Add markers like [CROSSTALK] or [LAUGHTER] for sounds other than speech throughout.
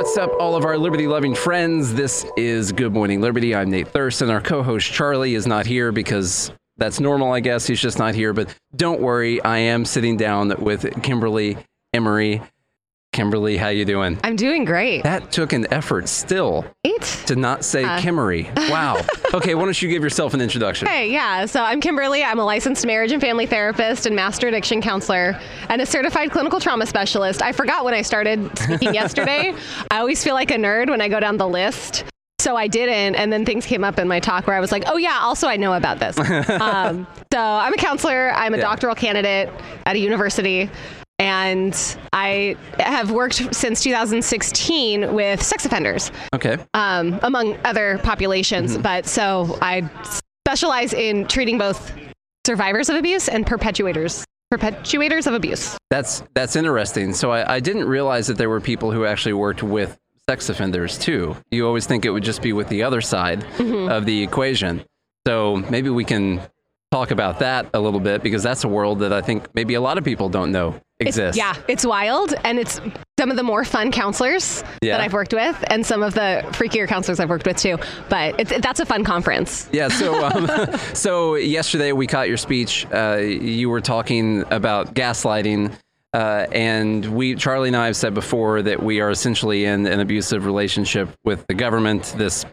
What's up, all of our liberty loving friends? This is Good Morning Liberty. I'm Nate Thurston. Our co host Charlie is not here because that's normal, I guess. He's just not here. But don't worry, I am sitting down with Kimberly Emery. Kimberly, how you doing? I'm doing great. That took an effort still Great. to not say Uh. Kimmery. Wow. [LAUGHS] okay, why don't you give yourself an introduction? Hey, yeah. So I'm Kimberly. I'm a licensed marriage and family therapist and master addiction counselor and a certified clinical trauma specialist. I forgot when I started speaking yesterday. [LAUGHS] I always feel like a nerd when I go down the list. So I didn't, and then things came up in my talk where I was like, "Oh yeah, also I know about this." [LAUGHS] um, so I'm a counselor. I'm a Yeah. doctoral candidate at a university, and I have worked since 2016 with sex offenders. Okay. um, among other populations. Mm-hmm. But so I specialize in treating both survivors of abuse and perpetuators perpetuators of abuse. That's that's interesting. So I, I didn't realize that there were people who actually worked with sex offenders too. You always think it would just be with the other side Mm-hmm. of the equation. So maybe we can talk about that a little bit because that's a world that I think maybe a lot of people don't know exists. Yeah, it's wild, and it's some of the more fun counselors Yeah. that I've worked with, and some of the freakier counselors I've worked with too. But it's, that's a fun conference. Yeah. So, [LAUGHS] um, [LAUGHS] so yesterday we caught your speech. Uh, you were talking about gaslighting, uh, and we, Charlie and I, have said before that we are essentially in an abusive relationship with the government. This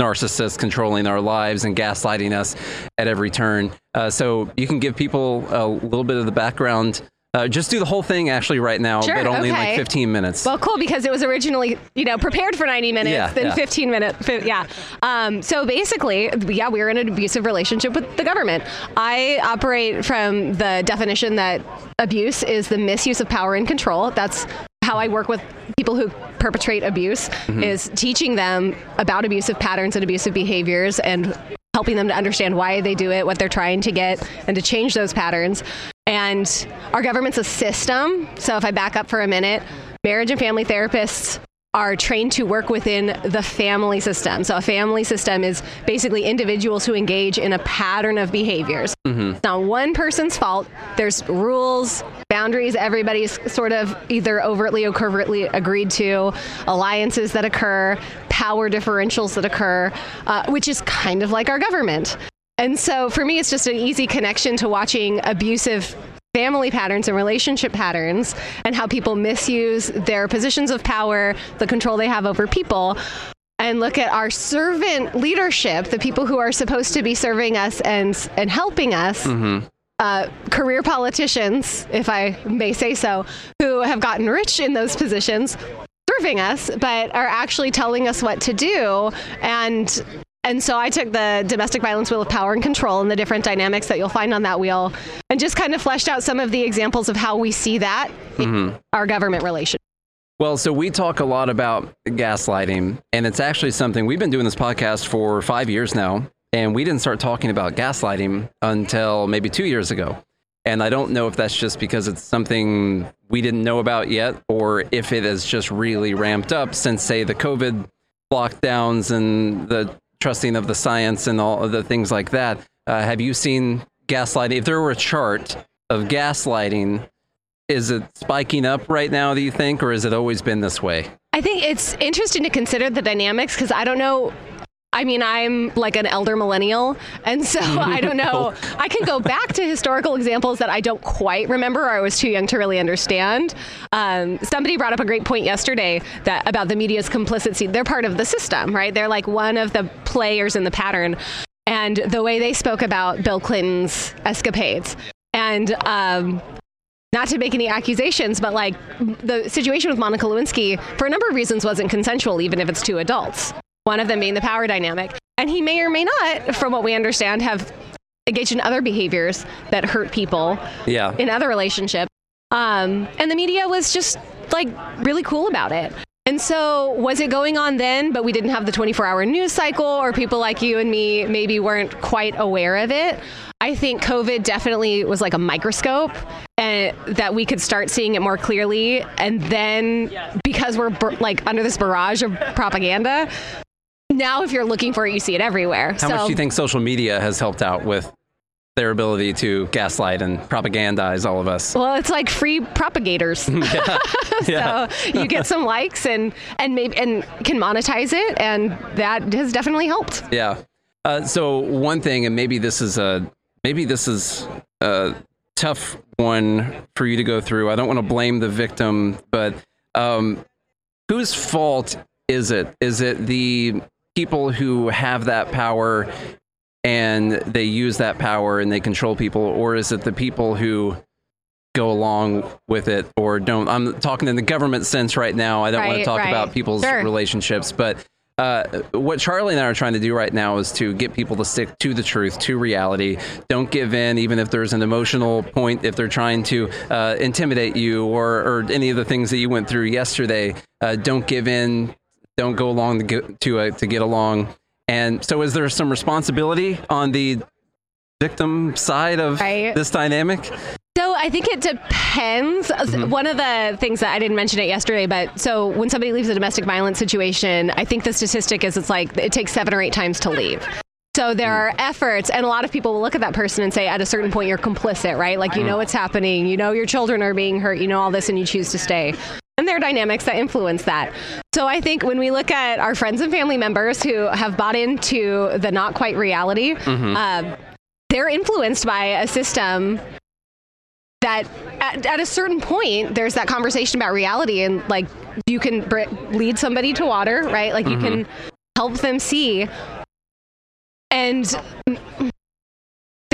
narcissist controlling our lives and gaslighting us at every turn. Uh, so you can give people a little bit of the background. Uh, just do the whole thing actually right now, Sure, but only in like 15 minutes. Well, cool because it was originally, you know, prepared for 90 minutes, Yeah, then yeah. 15 minutes. Yeah. Um, so basically, yeah, we're in an abusive relationship with the government. I operate from the definition that abuse is the misuse of power and control. That's how I work with people who perpetrate abuse Mm-hmm. is teaching them about abusive patterns and abusive behaviors and helping them to understand why they do it, what they're trying to get, and to change those patterns. And our government's a system. So if I back up for a minute, marriage and family therapists are trained to work within the family system. So a family system is basically individuals who engage in a pattern of behaviors. It's not one person's fault. There's rules, boundaries everybody's sort of either overtly or covertly agreed to, alliances that occur, power differentials that occur, uh, which is kind of like our government. And so for me, it's just an easy connection to watching abusive family patterns and relationship patterns and how people misuse their positions of power, the control they have over people. And look at our servant leadership, the people who are supposed to be serving us and and helping us, uh, career politicians, if I may say so, who have gotten rich in those positions, serving us, but are actually telling us what to do. And and so I took the domestic violence wheel of power and control and the different dynamics that you'll find on that wheel, and just kind of fleshed out some of the examples of how we see that in mm-hmm. our government relationship. Well, so we talk a lot about gaslighting, and it's actually something we've been doing this podcast for five years now, and we didn't start talking about gaslighting until maybe two years ago. And I don't know if that's just because it's something we didn't know about yet, or if it has just really ramped up since, say, the COVID lockdowns and the trusting of the science and all the things like that. Uh, have you seen gaslighting? If there were a chart of gaslighting, is it spiking up right now, do you think, or has it always been this way? I think it's interesting to consider the dynamics because I don't know. I mean, I'm like an elder millennial, and so [LAUGHS] I don't know. I can go back to historical examples that I don't quite remember, or I was too young to really understand. Um, somebody brought up a great point yesterday that about the media's complicity. They're part of the system, right? They're like one of the players in the pattern, and the way they spoke about Bill Clinton's escapades, and um, not to make any accusations, but like the situation with Monica Lewinsky, for a number of reasons, wasn't consensual, even if it's two adults. One of them being the power dynamic. And he may or may not, from what we understand, have engaged in other behaviors that hurt people Yeah. in other relationships. Um, and the media was just like really cool about it. And so, was it going on then, but we didn't have the 24 hour news cycle, or people like you and me maybe weren't quite aware of it? I think COVID definitely was like a microscope and that we could start seeing it more clearly. And then, because we're like under this barrage of propaganda, now if you're looking for it, you see it everywhere. How so, much do you think social media has helped out with their ability to gaslight and propagandize all of us. Well, it's like free propagators. [LAUGHS] yeah. [LAUGHS] yeah. so you get some likes and and maybe and can monetize it, and that has definitely helped. Yeah. Uh, so one thing, and maybe this is a maybe this is a tough one for you to go through. I don't want to blame the victim, but um, whose fault is it? Is it the people who have that power and they use that power and they control people, or is it the people who go along with it or don't? I'm talking in the government sense right now. I don't right, want to talk right. about people's sure. relationships, but uh, what Charlie and I are trying to do right now is to get people to stick to the truth, to reality. Don't give in, even if there's an emotional point, if they're trying to uh, intimidate you or, or any of the things that you went through yesterday. Uh, don't give in. Don't go along to get, to, uh, to get along. And so, is there some responsibility on the victim side of right. this dynamic? So I think it depends. Mm-hmm. One of the things that I didn't mention it yesterday, but so when somebody leaves a domestic violence situation, I think the statistic is it's like it takes seven or eight times to leave. So there are efforts, and a lot of people will look at that person and say, at a certain point, you're complicit, right? Like you know what's happening, you know your children are being hurt, you know all this, and you choose to stay. And their dynamics that influence that. So I think when we look at our friends and family members who have bought into the not quite reality, mm-hmm. uh, they're influenced by a system that at, at, a certain point there's that conversation about reality and like you can br- lead somebody to water right like mm-hmm. you can help them see and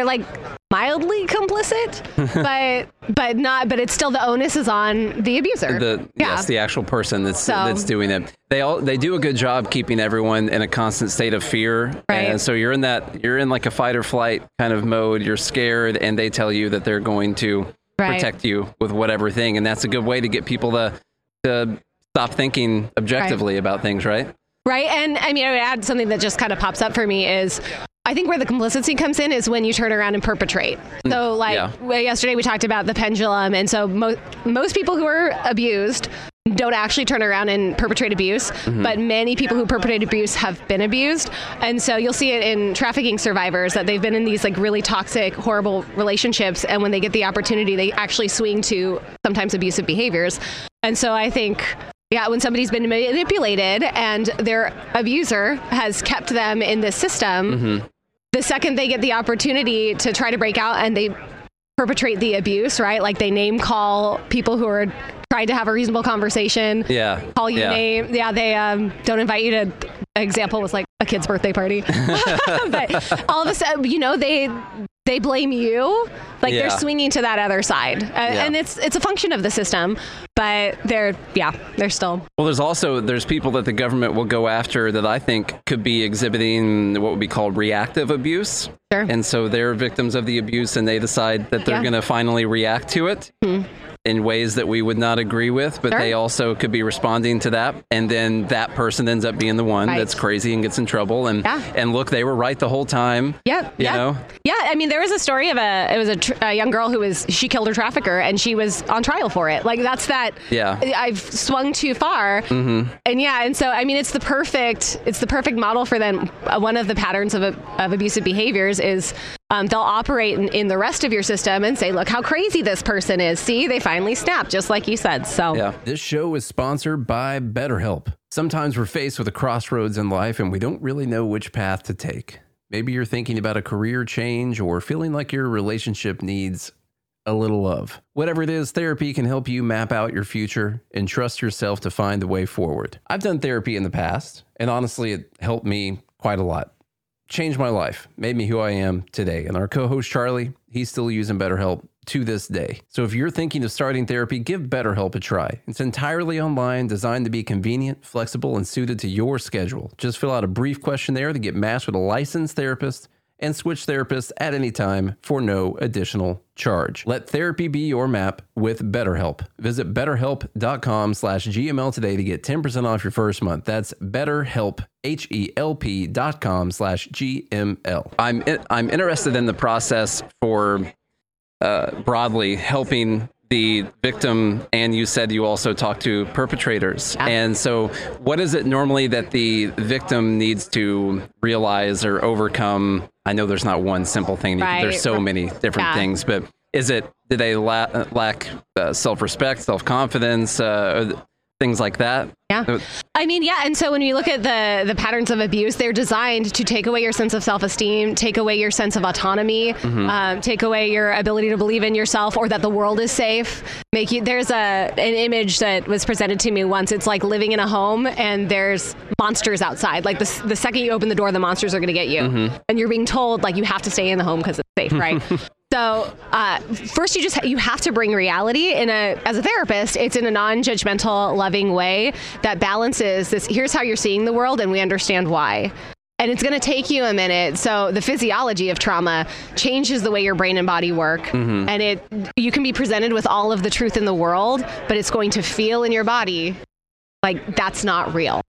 they're like mildly complicit [LAUGHS] but but not but it's still the onus is on the abuser the yeah. yes the actual person that's so, that's doing it they all they do a good job keeping everyone in a constant state of fear right. and so you're in that you're in like a fight or flight kind of mode you're scared and they tell you that they're going to right. protect you with whatever thing and that's a good way to get people to to stop thinking objectively right. about things right Right. And I mean, I would add something that just kind of pops up for me is I think where the complicity comes in is when you turn around and perpetrate. Mm, so, like yeah. yesterday, we talked about the pendulum, and so mo- most people who are abused don't actually turn around and perpetrate abuse, mm-hmm. but many people who perpetrate abuse have been abused, and so you'll see it in trafficking survivors that they've been in these like really toxic, horrible relationships, and when they get the opportunity, they actually swing to sometimes abusive behaviors. And so I think yeah, when somebody's been manipulated and their abuser has kept them in this system, mm-hmm. The second they get the opportunity to try to break out and they perpetrate the abuse, right? Like they name call people who are trying to have a reasonable conversation. Yeah. Call you yeah. name. Yeah, they um, don't invite you to. Example was like a kid's birthday party, [LAUGHS] but all of a sudden, you know, they they blame you like yeah. they're swinging to that other side uh, yeah. and it's it's a function of the system but they're yeah they're still well there's also there's people that the government will go after that i think could be exhibiting what would be called reactive abuse sure. and so they're victims of the abuse and they decide that they're yeah. going to finally react to it mm-hmm in ways that we would not agree with, but sure. they also could be responding to that. And then that person ends up being the one right. that's crazy and gets in trouble. And yeah. and look, they were right the whole time. Yeah. You yeah. know? Yeah. I mean, there was a story of a, it was a, tr- a, young girl who was, she killed her trafficker and she was on trial for it. Like that's that. Yeah. I've swung too far. Mm-hmm. And yeah. And so, I mean, it's the perfect, it's the perfect model for then uh, one of the patterns of, of abusive behaviors is um, they'll operate in, in, the rest of your system and say, look how crazy this person is. See, they finally snapped, just like you said. So, yeah. This show is sponsored by BetterHelp. Sometimes we're faced with a crossroads in life and we don't really know which path to take. Maybe you're thinking about a career change or feeling like your relationship needs a little love. Whatever it is, therapy can help you map out your future and trust yourself to find the way forward. I've done therapy in the past, and honestly, it helped me quite a lot changed my life, made me who I am today. And our co host, Charlie, he's still using BetterHelp to this day. So if you're thinking of starting therapy, give BetterHelp a try. It's entirely online, designed to be convenient, flexible, and suited to your schedule. Just fill out a brief questionnaire to get matched with a licensed therapist and switch therapists at any time for no additional charge. Let therapy be your map with BetterHelp. Visit betterhelp.com slash GML today to get 10% off your first month. That's betterhelp, H-E-L-P dot com slash GML. I'm, I'm interested in the process for uh, broadly helping the victim, and you said you also talk to perpetrators. Yeah. And so, what is it normally that the victim needs to realize or overcome? I know there's not one simple thing. Right. There's so many different Yeah. things, but is it do they la- lack uh, self-respect, self-confidence, uh, things like that? Yeah. Uh, I mean, yeah, and so when you look at the the patterns of abuse, they're designed to take away your sense of self esteem, take away your sense of autonomy, um, take away your ability to believe in yourself or that the world is safe. Make you. There's a an image that was presented to me once. It's like living in a home and there's monsters outside. Like the the second you open the door, the monsters are going to get you, and you're being told like you have to stay in the home because it's safe, right? [LAUGHS] So uh, first, you just you have to bring reality in a as a therapist. It's in a non-judgmental, loving way that balances this. Here's how you're seeing the world, and we understand why. And it's going to take you a minute. So the physiology of trauma changes the way your brain and body work, and it you can be presented with all of the truth in the world, but it's going to feel in your body like that's not real.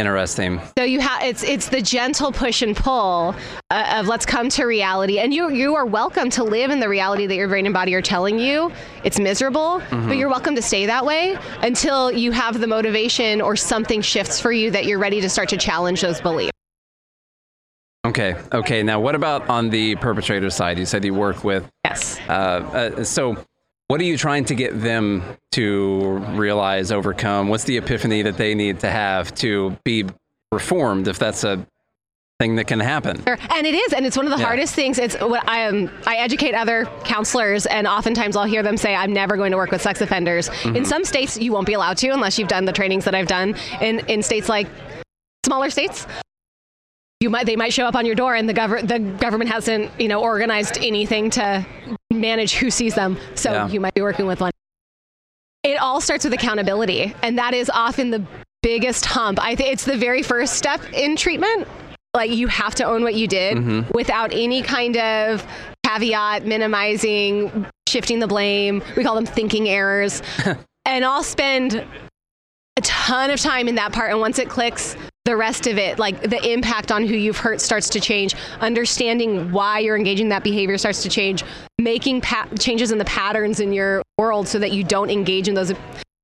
Interesting. So you have it's it's the gentle push and pull uh, of let's come to reality, and you you are welcome to live in the reality that your brain and body are telling you. It's miserable, but you're welcome to stay that way until you have the motivation or something shifts for you that you're ready to start to challenge those beliefs. Okay. Okay. Now, what about on the perpetrator side? You said you work with Yes. Uh, uh, so, what are you trying to get them to realize, overcome? What's the epiphany that they need to have to be reformed, if that's a thing that can happen? Sure. And it is, and it's one of the Yeah. hardest things. It's what I um, I educate other counselors, and oftentimes I'll hear them say, "I'm never going to work with sex offenders." Mm-hmm. In some states, you won't be allowed to unless you've done the trainings that I've done. In in states like smaller states, you might they might show up on your door, and the government the government hasn't you know organized anything to manage who sees them, so Yeah. you might be working with one. It all starts with accountability, and that is often the biggest hump. I think it's the very first step in treatment. Like you have to own what you did mm-hmm. without any kind of caveat, minimizing, shifting the blame. We call them thinking errors. [LAUGHS] and I'll spend a ton of time in that part. And once it clicks, the rest of it, like the impact on who you've hurt starts to change. Understanding why you're engaging that behavior starts to change. Making pa- changes in the patterns in your world so that you don't engage in those.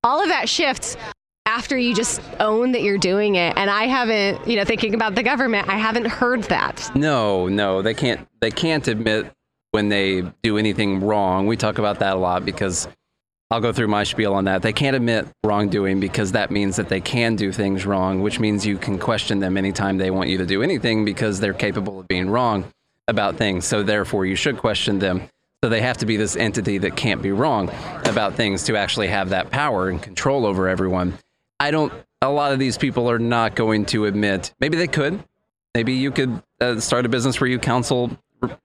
All of that shifts after you just own that you're doing it. And I haven't, you know, thinking about the government, I haven't heard that. No, no, they can't. They can't admit when they do anything wrong. We talk about that a lot because I'll go through my spiel on that. They can't admit wrongdoing because that means that they can do things wrong, which means you can question them anytime they want you to do anything because they're capable of being wrong about things. So therefore, you should question them. So they have to be this entity that can't be wrong about things to actually have that power and control over everyone. I don't. A lot of these people are not going to admit. Maybe they could. Maybe you could uh, start a business where you counsel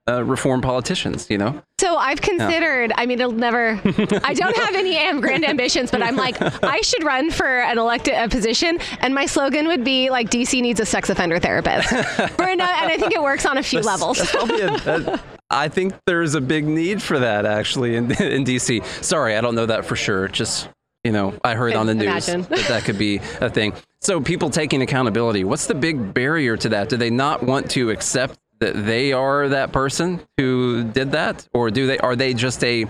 uh, reform politicians. You know. So I've considered, I mean, it'll never, [LAUGHS] I don't have any am- grand ambitions, but I'm like, I should run for an elected a position. And my slogan would be like, DC needs a sex offender therapist. [LAUGHS] and I think it works on a few levels. That's probably I think there's a big need for that actually in, [LAUGHS] in DC. Sorry, I don't know that for sure. Just you know, I heard on the news imagine. that that could be a thing. So people taking accountability. What's the big barrier to that? Do they not want to accept that they are that person who did that, or do they? Are they just a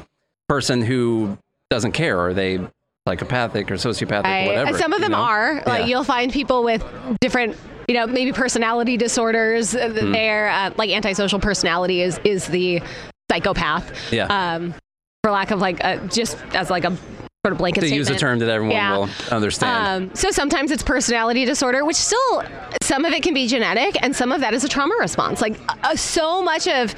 person who doesn't care? Are they psychopathic or sociopathic I- or whatever? some of you them know? are. Like Yeah. you'll find people with different, you know, maybe personality disorders. Hmm. They're uh, like antisocial personality is is the psychopath. Yeah. Um, for lack of like uh, just as like a sort of blanket to statement. use a term that everyone Yeah. will understand. Um, so sometimes it's personality disorder, which still some of it can be genetic, and some of that is a trauma response. Like uh, so much of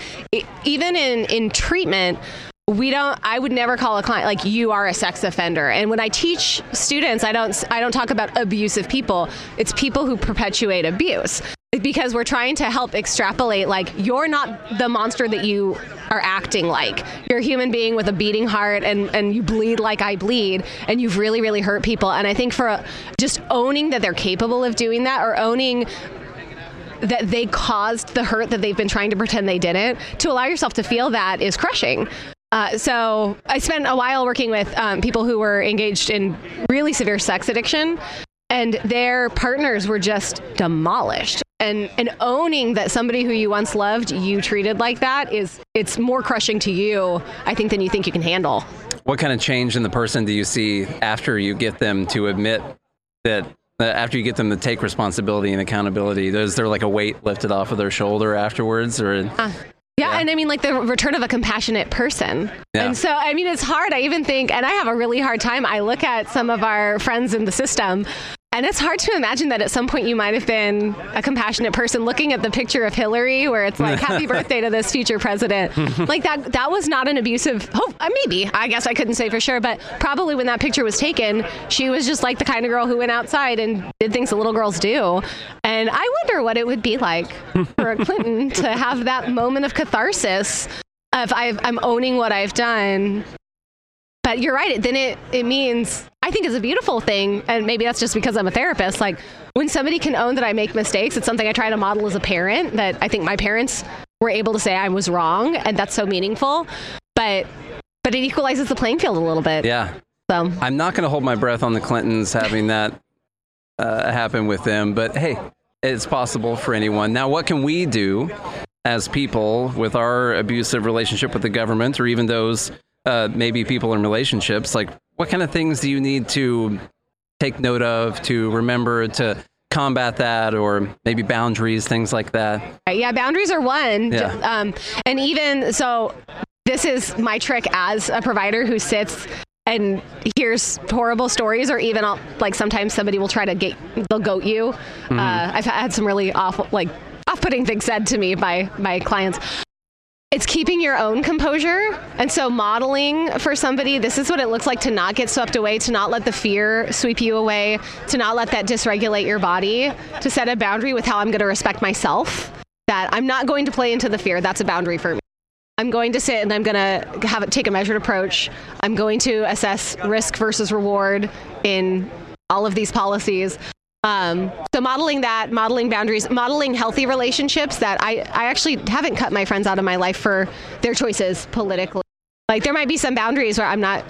even in in treatment. We don't. I would never call a client like you are a sex offender. And when I teach students, I don't. I don't talk about abusive people. It's people who perpetuate abuse because we're trying to help extrapolate. Like you're not the monster that you are acting like. You're a human being with a beating heart, and and you bleed like I bleed, and you've really really hurt people. And I think for just owning that they're capable of doing that, or owning that they caused the hurt that they've been trying to pretend they didn't, to allow yourself to feel that is crushing. Uh, so I spent a while working with um, people who were engaged in really severe sex addiction, and their partners were just demolished. And and owning that somebody who you once loved you treated like that is it's more crushing to you, I think, than you think you can handle. what kind of change in the person do you see after you get them to admit that uh, after you get them to take responsibility and accountability? Is there like a weight lifted off of their shoulder afterwards, or yeah, Yeah. and I mean, like the return of a compassionate person. Yeah. And so, I mean, it's hard. I even think, and I have a really hard time. I look at some of our friends in the system, and it's hard to imagine that at some point you might have been a compassionate person looking at the picture of Hillary where it's like, happy [LAUGHS] birthday to this future president. like that, that was not an abusive, oh, uh, maybe, I guess I couldn't say for sure, but probably when that picture was taken, she was just like the kind of girl who went outside and did things that little girls do. And I wonder what it would be like for a Clinton to have that moment of catharsis of I've, I'm owning what I've done. But you're right. Then it, it means, I think it's a beautiful thing. And maybe that's just because I'm a therapist. Like when somebody can own that I make mistakes, it's something I try to model as a parent that I think my parents were able to say I was wrong. And that's so meaningful. But, but it equalizes the playing field a little bit. yeah? So I'm not going to hold my breath on the Clintons having that uh, happen with them, but hey, it's possible for anyone. Now, what can we do as people with our abusive relationship with the government, or even those uh, maybe people in relationships? Like, what kind of things do you need to take note of to remember to combat that, or maybe boundaries, things like that? Yeah, boundaries are one. Yeah. Um, and even so, this is my trick as a provider who sits and hears horrible stories, or even I'll, like sometimes somebody will try to get they'll goat you. Uh, I've had some really awful, like off-putting things said to me by my clients. It's keeping your own composure. And so, modeling for somebody, this is what it looks like to not get swept away, to not let the fear sweep you away, to not let that dysregulate your body, to set a boundary with how I'm going to respect myself. That I'm not going to play into the fear. That's a boundary for me. I'm going to sit and I'm going to have take a measured approach. I'm going to assess risk versus reward in all of these policies. Um, so modeling that, modeling boundaries, modeling healthy relationships that I, I actually haven't cut my friends out of my life for their choices politically. Like there might be some boundaries where I'm not,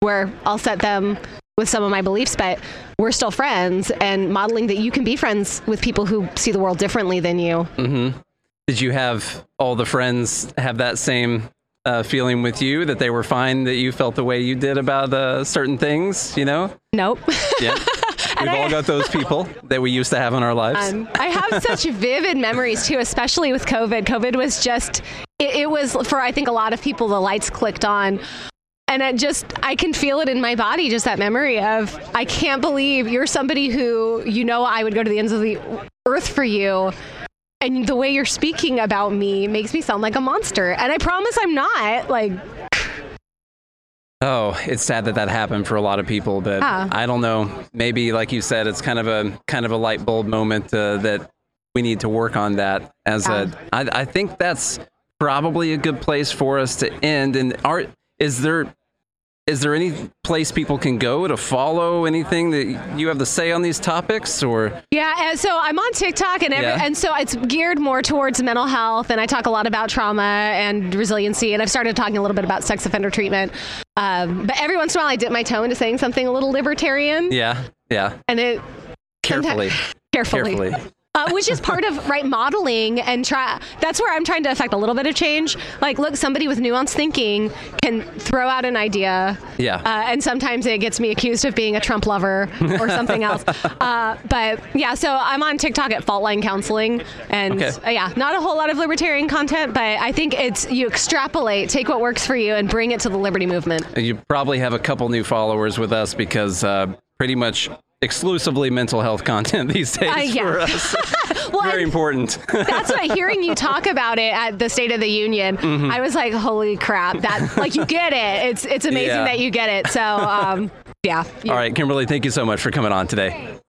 where I'll set them with some of my beliefs, but we're still friends and modeling that you can be friends with people who see the world differently than you. Mm-hmm. Did you have all the friends have that same uh, feeling with you that they were fine that you felt the way you did about uh, certain things? You know? Nope. Yeah. [LAUGHS] We've all got those people [LAUGHS] that we used to have in our lives. Um, I have such [LAUGHS] vivid memories too, especially with COVID. COVID was just, it, it was for I think a lot of people, the lights clicked on. And I just, I can feel it in my body, just that memory of, I can't believe you're somebody who, you know, I would go to the ends of the earth for you. And the way you're speaking about me makes me sound like a monster. And I promise I'm not. Like, Oh, it's sad that that happened for a lot of people, but Yeah. I don't know. Maybe, like you said, it's kind of a kind of a light bulb moment uh, that we need to work on that. As Yeah. a, I, I think that's probably a good place for us to end. And are is there is there any place people can go to follow anything that you have to say on these topics, or Yeah, and so I'm on TikTok, and every, Yeah. and so it's geared more towards mental health, and I talk a lot about trauma and resiliency, and I've started talking a little bit about sex offender treatment. Um, but every once in a while, I dip my toe into saying something a little libertarian, yeah, yeah, and it [LAUGHS] carefully, carefully. carefully. Uh, which is part of right modeling and try that's where i'm trying to affect a little bit of change. Like look somebody with nuanced thinking can throw out an idea. Yeah. uh, and sometimes it gets me accused of being a trump lover or [LAUGHS] something else. Uh, but yeah so i'm on tiktok at fault line counseling. And Okay. uh, yeah not a whole lot of libertarian content but i think it's you extrapolate take what works for you and bring it to the liberty movement. You probably have a couple new followers with us because uh, pretty much exclusively mental health content [LAUGHS] these days Uh, yeah. for us. [LAUGHS] well, Very I'm- important. That's why [LAUGHS] hearing you talk about it at the State of the Union, Mm-hmm. I was like, "Holy crap!" That like you get it. It's it's amazing Yeah. that you get it. So um, yeah. All right, Kimberly, thank you so much for coming on today.